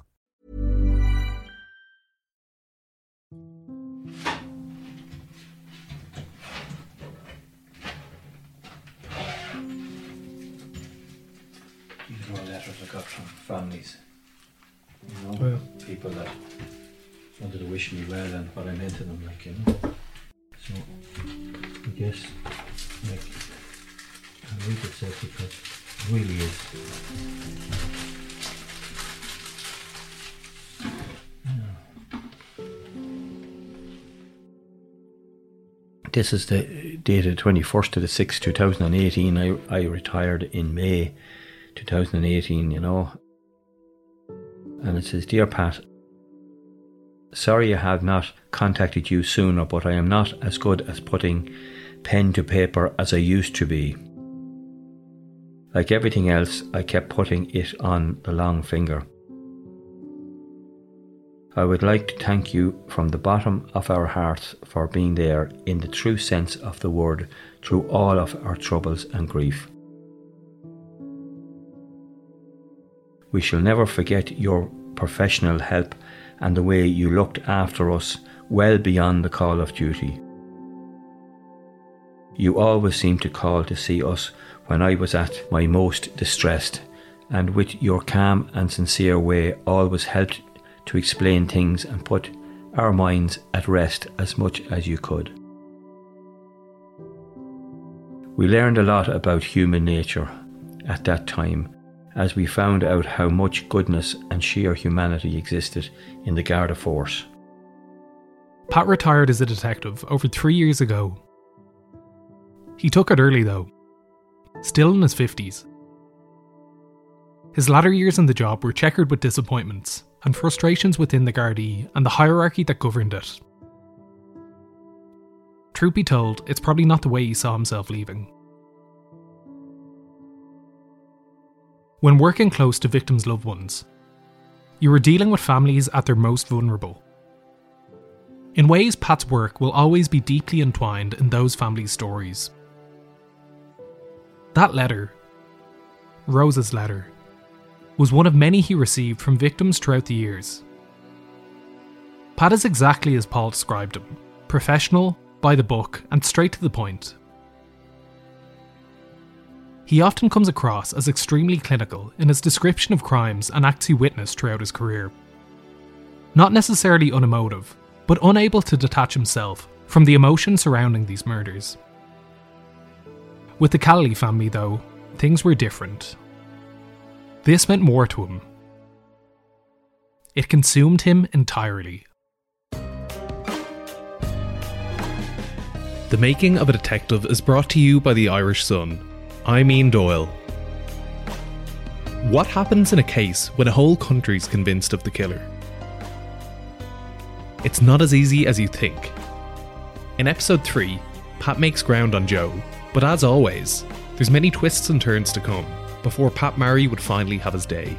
These families. You know, Well. people that wanted to wish me well and what I meant to them, like, you know. So, I guess, like, I read it said because it really is. This is the dated 21st to the 6th, 2018. I, I retired in May 2018, you know. And it says, Dear Pat, sorry I have not contacted you sooner, but I am not as good as putting pen to paper as I used to be. Like everything else, I kept putting it on the long finger. I would like to thank you from the bottom of our hearts for being there in the true sense of the word through all of our troubles and grief. We shall never forget your professional help and the way you looked after us well beyond the call of duty. You always seemed to call to see us when I was at my most distressed, and with your calm and sincere way always helped to explain things and put our minds at rest as much as you could. We learned a lot about human nature at that time as we found out how much goodness and sheer humanity existed in the Garda Force. Pat retired as a detective over three years ago. He took it early though, still in his 50s. His latter years in the job were checkered with disappointments and frustrations within the Gardaí and the hierarchy that governed it. Truth be told, it's probably not the way he saw himself leaving. When working close to victims' loved ones, you are dealing with families at their most vulnerable. In ways, Pat's work will always be deeply entwined in those families' stories. That letter, Rose's letter, was one of many he received from victims throughout the years. Pat is exactly as Paul described him professional, by the book, and straight to the point. He often comes across as extremely clinical in his description of crimes and acts he witnessed throughout his career. Not necessarily unemotive, but unable to detach himself from the emotion surrounding these murders. With the Callaly family, though, things were different. This meant more to him. It consumed him entirely. The Making of a Detective is brought to you by the Irish Sun. I'm Ian Doyle. What happens in a case when a whole country's convinced of the killer? It's not as easy as you think. In episode 3, Pat makes ground on Joe, but as always, there's many twists and turns to come before Pat Marry would finally have his day.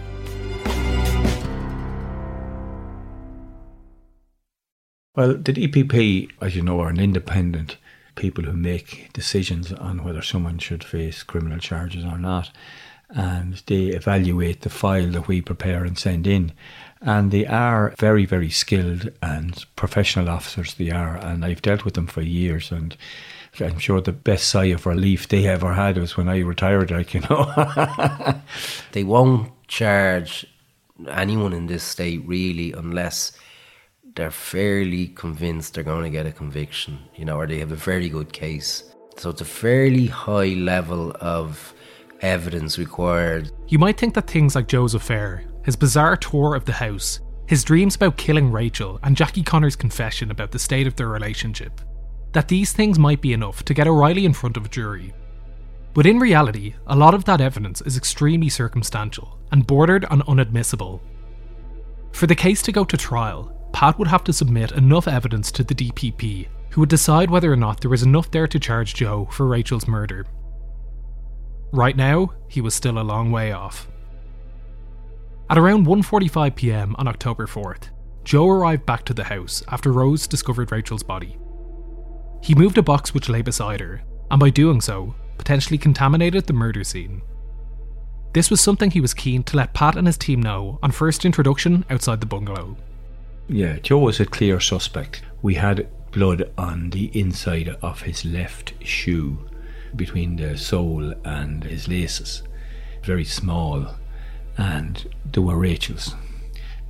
Well, the DPP, as you know, are an independent people who make decisions on whether someone should face criminal charges or not. And they evaluate the file that we prepare and send in. And they are very, very skilled and professional officers, they are. And I've dealt with them for years. And I'm sure the best sigh of relief they ever had was when I retired, like, you know. They won't charge anyone in this state really, unless they're fairly convinced they're going to get a conviction, you know, or they have a very good case. So it's a fairly high level of evidence required. You might think that things like Joe's affair, his bizarre tour of the house, his dreams about killing Rachel, and Jackie Connor's confession about the state of their relationship, that these things might be enough to get O'Reilly in front of a jury. But in reality, a lot of that evidence is extremely circumstantial and bordered on unadmissible. For the case to go to trial, Pat would have to submit enough evidence to the DPP, who would decide whether or not there was enough there to charge Joe for Rachel's murder. Right now, he was still a long way off. At around 1:45 p.m. on October 4th, Joe arrived back to the house after Rose discovered Rachel's body. He moved a box which lay beside her, and by doing so, potentially contaminated the murder scene. This was something he was keen to let Pat and his team know on first introduction outside the bungalow. Yeah, Joe was a clear suspect. We had blood on the inside of his left shoe between the sole and his laces, very small, and they were Rachel's.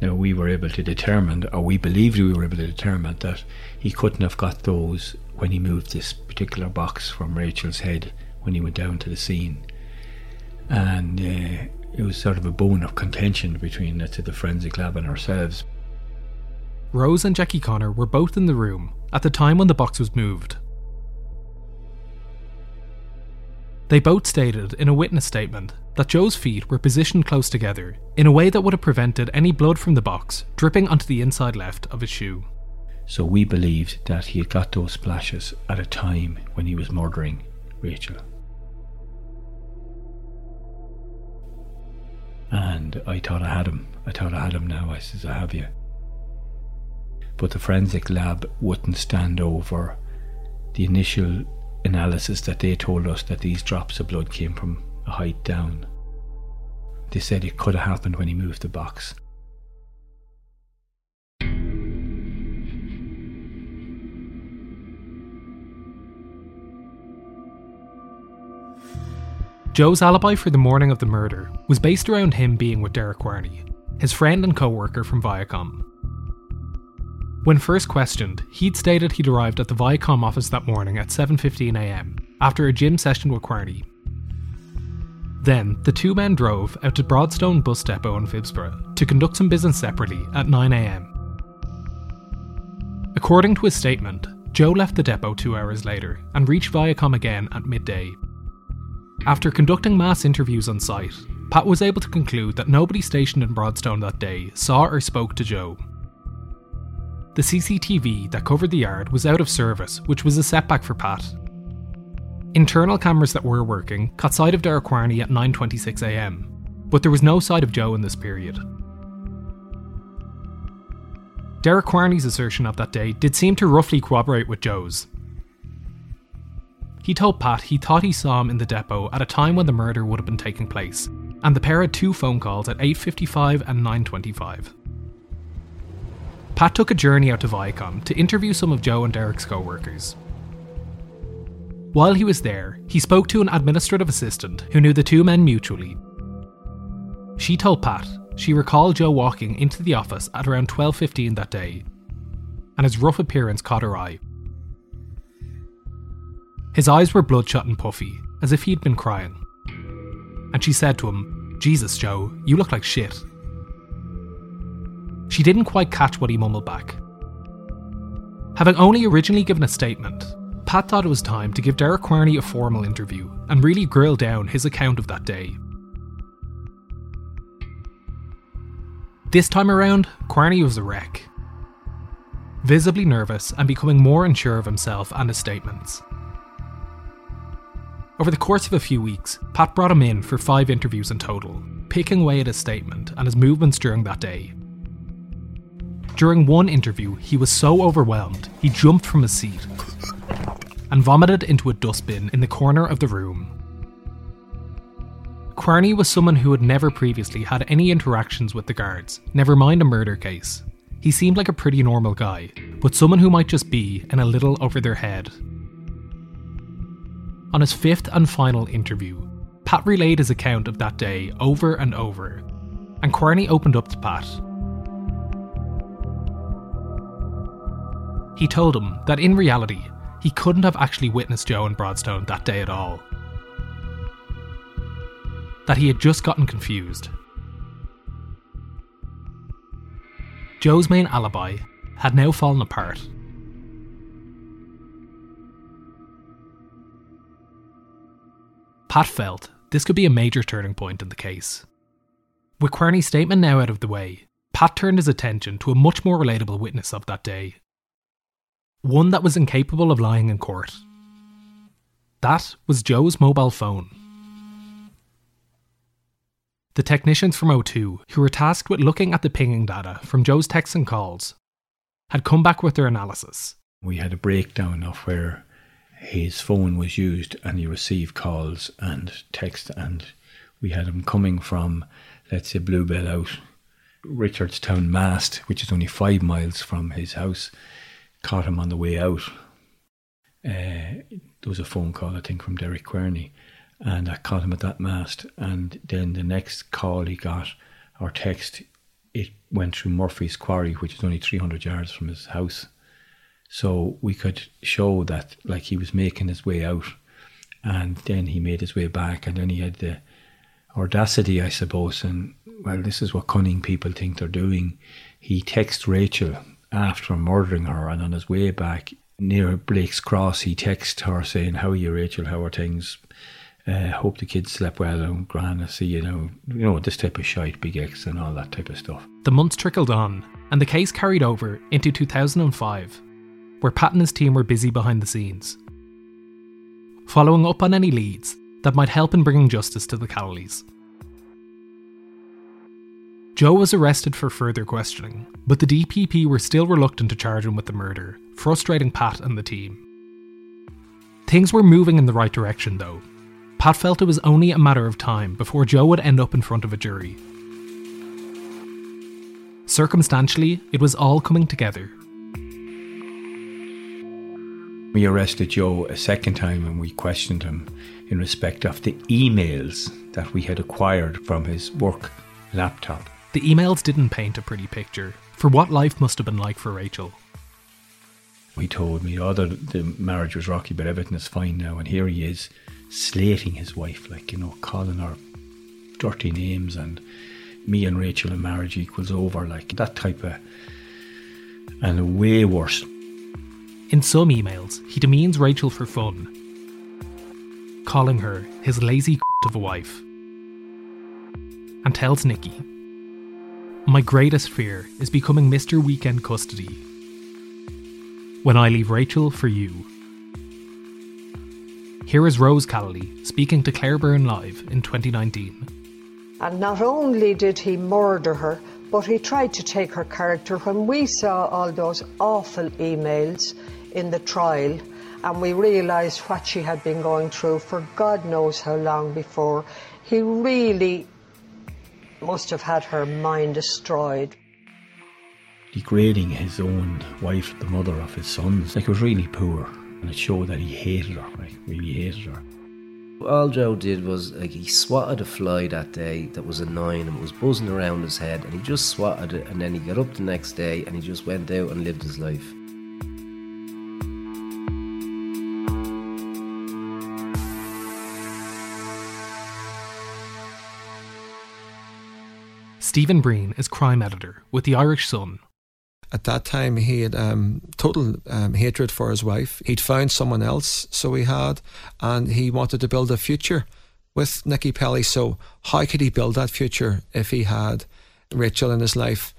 Now we were able to determine, or we believed we were able to determine, that he couldn't have got those when he moved this particular box from Rachel's head when he went down to the scene. And uh, it was sort of a bone of contention between uh, the forensic lab and ourselves. Rose and Jackie Connor were both in the room at the time when the box was moved. They both stated in a witness statement that Joe's feet were positioned close together in a way that would have prevented any blood from the box dripping onto the inside left of his shoe. So we believed that he had got those splashes at a time when he was murdering Rachel. And I thought I had him. I thought I had him now. I says, I have you. But the forensic lab wouldn't stand over the initial analysis that they told us that these drops of blood came from a height down. They said it could have happened when he moved the box. Joe's alibi for the morning of the murder was based around him being with Derek Quarney, his friend and co worker from Viacom. When first questioned, he'd stated he'd arrived at the Viacom office that morning at 7.15am after a gym session with Quarney. Then, the two men drove out to Broadstone bus depot in Phibsborough to conduct some business separately at 9am. According to his statement, Joe left the depot two hours later and reached Viacom again at midday. After conducting mass interviews on site, Pat was able to conclude that nobody stationed in Broadstone that day saw or spoke to Joe the CCTV that covered the yard was out of service, which was a setback for Pat. Internal cameras that were working caught sight of Derek Quarney at 9.26am, but there was no sight of Joe in this period. Derek Quarney's assertion of that day did seem to roughly corroborate with Joe's. He told Pat he thought he saw him in the depot at a time when the murder would have been taking place, and the pair had two phone calls at 8.55 and 9.25. Pat took a journey out to Viacom to interview some of Joe and Derek's co workers. While he was there, he spoke to an administrative assistant who knew the two men mutually. She told Pat she recalled Joe walking into the office at around 12:15 that day, and his rough appearance caught her eye. His eyes were bloodshot and puffy, as if he'd been crying. And she said to him, Jesus, Joe, you look like shit. She didn't quite catch what he mumbled back. Having only originally given a statement, Pat thought it was time to give Derek Quarney a formal interview and really grill down his account of that day. This time around, Quarney was a wreck. Visibly nervous and becoming more unsure of himself and his statements. Over the course of a few weeks, Pat brought him in for five interviews in total, picking away at his statement and his movements during that day during one interview, he was so overwhelmed, he jumped from his seat and vomited into a dustbin in the corner of the room. Quarney was someone who had never previously had any interactions with the guards, never mind a murder case. He seemed like a pretty normal guy, but someone who might just be in a little over their head. On his fifth and final interview, Pat relayed his account of that day over and over, and Quarney opened up to Pat. He told him that in reality, he couldn't have actually witnessed Joe and Broadstone that day at all. That he had just gotten confused. Joe's main alibi had now fallen apart. Pat felt this could be a major turning point in the case. With Quarney's statement now out of the way, Pat turned his attention to a much more relatable witness of that day. One that was incapable of lying in court. That was Joe's mobile phone. The technicians from O2, who were tasked with looking at the pinging data from Joe's texts and calls, had come back with their analysis. We had a breakdown of where his phone was used and he received calls and text and we had him coming from let's say Bluebell out Richardstown Mast which is only five miles from his house caught him on the way out uh, there was a phone call I think from Derek Quarney and I caught him at that mast and then the next call he got or text it went through Murphy's Quarry which is only 300 yards from his house so we could show that like he was making his way out and then he made his way back and then he had the audacity, I suppose, and well, this is what cunning people think they're doing. He texted Rachel after murdering her and on his way back near Blake's Cross, he texts her saying, How are you, Rachel? How are things? Uh, hope the kids slept well and grand. See you know, you know this type of shite, big X and all that type of stuff. The months trickled on, and the case carried over into 2005 where Pat and his team were busy behind the scenes, following up on any leads that might help in bringing justice to the Callalys. Joe was arrested for further questioning, but the DPP were still reluctant to charge him with the murder, frustrating Pat and the team. Things were moving in the right direction, though. Pat felt it was only a matter of time before Joe would end up in front of a jury. Circumstantially, it was all coming together we arrested Joe a second time and we questioned him in respect of the emails that we had acquired from his work laptop. The emails didn't paint a pretty picture for what life must have been like for Rachel. He told me, oh, the, the marriage was rocky, but everything is fine now. And here he is, slating his wife, like, you know, calling her dirty names and me and Rachel in marriage equals over, like that type of. And way worse in some emails, he demeans Rachel for fun, calling her his lazy of a wife, and tells Nikki, My greatest fear is becoming Mr. Weekend Custody when I leave Rachel for you. Here is Rose Callaly speaking to Claire Byrne Live in 2019. And not only did he murder her, but he tried to take her character. When we saw all those awful emails, in the trial and we realised what she had been going through for God knows how long before. He really must have had her mind destroyed. Degrading his own wife, the mother of his sons, like it was really poor, and it showed that he hated her, like really hated her. All Joe did was like he swatted a fly that day that was annoying and it was buzzing around his head, and he just swatted it, and then he got up the next day and he just went out and lived his life. Stephen Breen is crime editor with the Irish Sun. At that time, he had um, total um, hatred for his wife. He'd found someone else, so he had, and he wanted to build a future with Nikki Pelly. So, how could he build that future if he had Rachel in his life?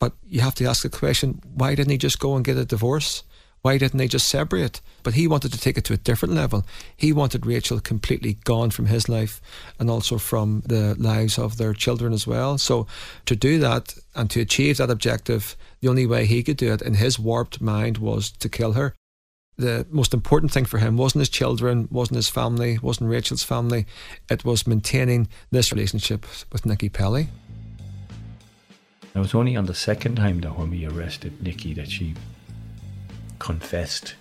But you have to ask the question why didn't he just go and get a divorce? Why didn't they just separate? But he wanted to take it to a different level. He wanted Rachel completely gone from his life and also from the lives of their children as well. So to do that and to achieve that objective, the only way he could do it in his warped mind was to kill her. The most important thing for him wasn't his children, wasn't his family, wasn't Rachel's family. It was maintaining this relationship with Nikki Pelly. It was only on the second time that when we arrested Nikki that she confessed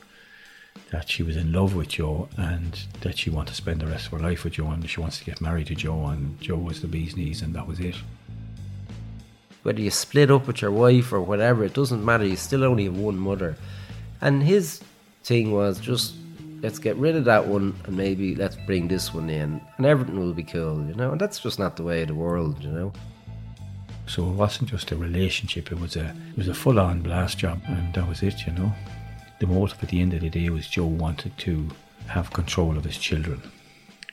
that she was in love with Joe and that she wanted to spend the rest of her life with Joe and she wants to get married to Joe and Joe was the bee's knees and that was it. whether you split up with your wife or whatever, it doesn't matter. You still only have one mother. And his thing was just let's get rid of that one and maybe let's bring this one in and everything will be cool, you know. And that's just not the way of the world, you know. So it wasn't just a relationship; it was a it was a full-on blast job, and that was it, you know. The motive at the end of the day was Joe wanted to have control of his children,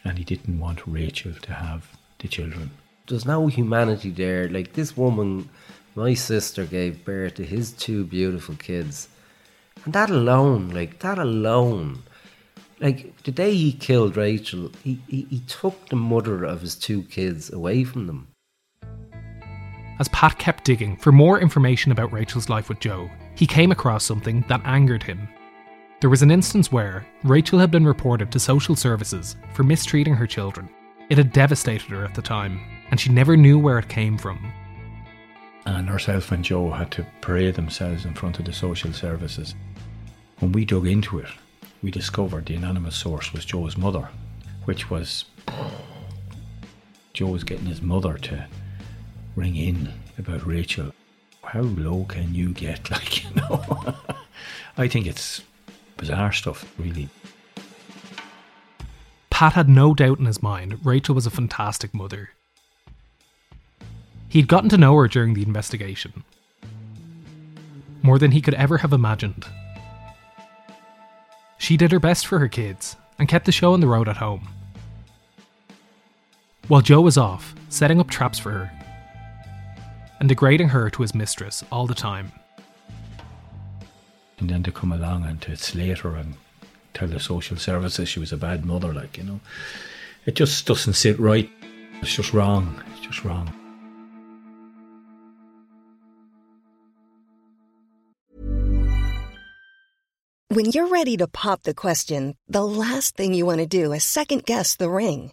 and he didn't want Rachel to have the children. There's no humanity there. Like this woman, my sister gave birth to his two beautiful kids, and that alone, like that alone, like the day he killed Rachel, he, he, he took the mother of his two kids away from them. As Pat kept digging for more information about Rachel's life with Joe, he came across something that angered him. There was an instance where Rachel had been reported to social services for mistreating her children. It had devastated her at the time, and she never knew where it came from. And herself and Joe had to parade themselves in front of the social services. When we dug into it, we discovered the anonymous source was Joe's mother, which was Joe was getting his mother to ring in about Rachel. How low can you get? Like, you know, I think it's bizarre stuff, really. Pat had no doubt in his mind Rachel was a fantastic mother. He'd gotten to know her during the investigation. More than he could ever have imagined. She did her best for her kids and kept the show on the road at home. While Joe was off, setting up traps for her and degrading her to his mistress all the time. And then to come along and to slate her and tell the social services she was a bad mother, like, you know, it just doesn't sit right. It's just wrong. It's just wrong. When you're ready to pop the question, the last thing you want to do is second guess the ring.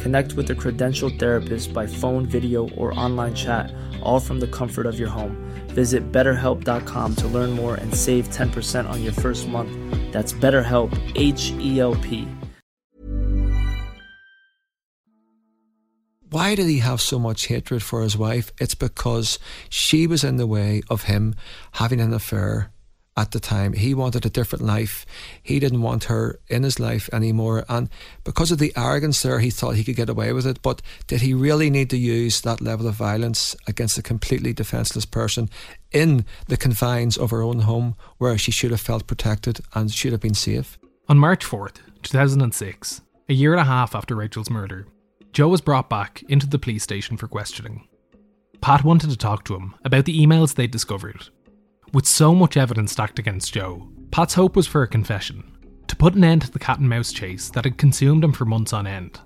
Connect with a credentialed therapist by phone, video, or online chat, all from the comfort of your home. Visit betterhelp.com to learn more and save 10% on your first month. That's BetterHelp, H E L P. Why did he have so much hatred for his wife? It's because she was in the way of him having an affair at the time. He wanted a different life. He didn't want her in his life anymore. And because of the arrogance there, he thought he could get away with it. But did he really need to use that level of violence against a completely defenseless person in the confines of her own home where she should have felt protected and should have been safe? On March 4th, 2006, a year and a half after Rachel's murder, Joe was brought back into the police station for questioning. Pat wanted to talk to him about the emails they'd discovered. With so much evidence stacked against Joe, Pat's hope was for a confession, to put an end to the cat and mouse chase that had consumed him for months on end.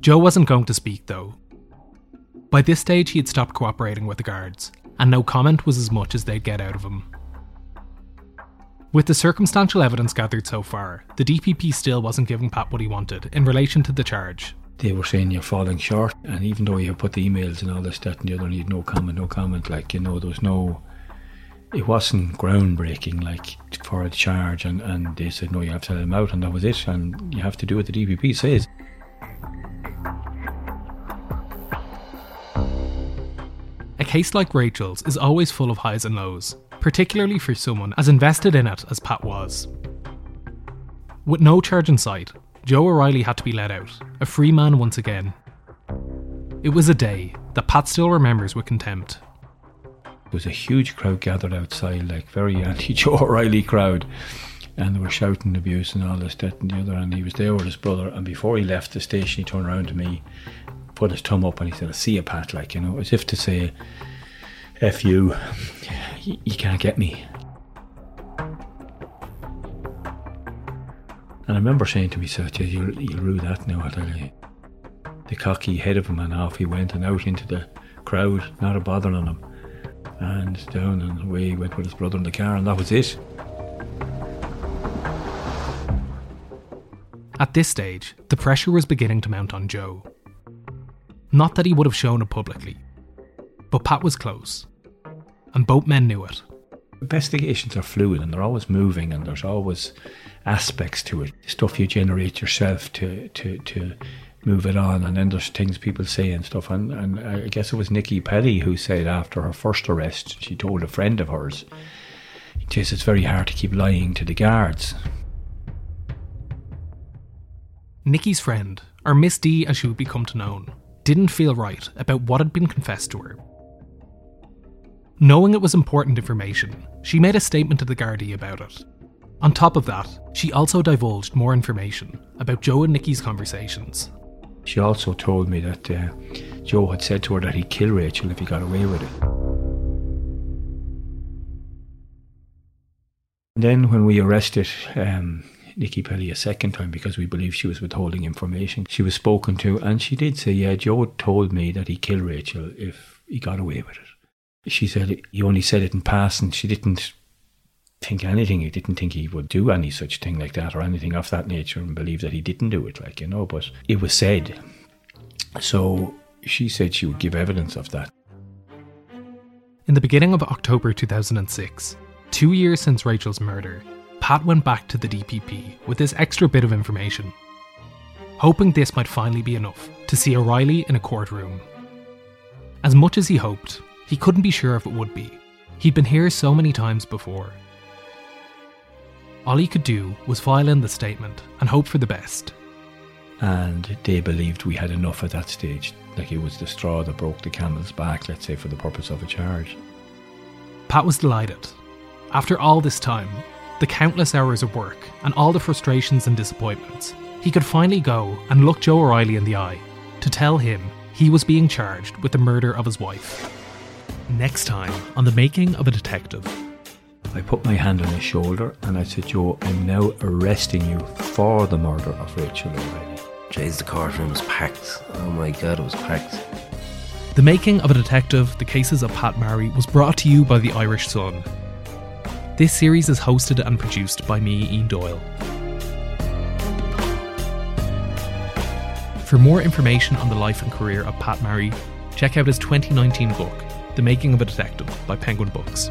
Joe wasn't going to speak, though. By this stage, he had stopped cooperating with the guards, and no comment was as much as they'd get out of him. With the circumstantial evidence gathered so far, the DPP still wasn't giving Pat what he wanted in relation to the charge. They were saying you're falling short, and even though you put the emails and all this, that, and the other, you had no comment, no comment. Like you know, there was no. It wasn't groundbreaking like for a charge, and, and they said no, you have to let him out, and that was it, and you have to do what the DPP says. A case like Rachel's is always full of highs and lows, particularly for someone as invested in it as Pat was. With no charge in sight, Joe O'Reilly had to be let out, a free man once again. It was a day that Pat still remembers with contempt. There was a huge crowd gathered outside, like very anti Joe O'Reilly crowd, and they were shouting abuse and all this, that, and the other. And he was there with his brother. And before he left the station, he turned around to me, put his thumb up, and he said, "I see you, Pat," like you know, as if to say, "F you, you can't get me." And I remember saying to myself, yeah, you'll, you'll rue that now, I tell you. The cocky head of him and off he went and out into the crowd, not a bother on him. And down and away he went with his brother in the car, and that was it. At this stage, the pressure was beginning to mount on Joe. Not that he would have shown it publicly, but Pat was close, and both men knew it. Investigations are fluid and they're always moving, and there's always aspects to it. Stuff you generate yourself to to to move it on, and then there's things people say and stuff. And and I guess it was Nikki Pelly who said after her first arrest, she told a friend of hers, "She says it's very hard to keep lying to the guards." Nikki's friend, or Miss D as she would become to known, didn't feel right about what had been confessed to her. Knowing it was important information, she made a statement to the Gardaí about it. On top of that, she also divulged more information about Joe and Nikki's conversations. She also told me that uh, Joe had said to her that he'd kill Rachel if he got away with it. Then, when we arrested um, Nikki Pelly a second time because we believed she was withholding information, she was spoken to, and she did say, "Yeah, Joe told me that he'd kill Rachel if he got away with it." She said he only said it in passing. She didn't think anything. He didn't think he would do any such thing like that or anything of that nature and believe that he didn't do it, like, you know, but it was said. So she said she would give evidence of that. In the beginning of October 2006, two years since Rachel's murder, Pat went back to the DPP with this extra bit of information, hoping this might finally be enough to see O'Reilly in a courtroom. As much as he hoped, he couldn't be sure if it would be. He'd been here so many times before. All he could do was file in the statement and hope for the best. And they believed we had enough at that stage, like it was the straw that broke the camel's back, let's say, for the purpose of a charge. Pat was delighted. After all this time, the countless hours of work, and all the frustrations and disappointments, he could finally go and look Joe O'Reilly in the eye to tell him he was being charged with the murder of his wife. Next time on The Making of a Detective. I put my hand on his shoulder and I said, Joe, I'm now arresting you for the murder of Rachel O'Reilly. Jeez, the courtroom was packed. Oh my god, it was packed. The Making of a Detective, The Cases of Pat Marry was brought to you by the Irish Sun. This series is hosted and produced by me, Ian Doyle. For more information on the life and career of Pat Marry, check out his 2019 book, The Making of a Detective by Penguin Books.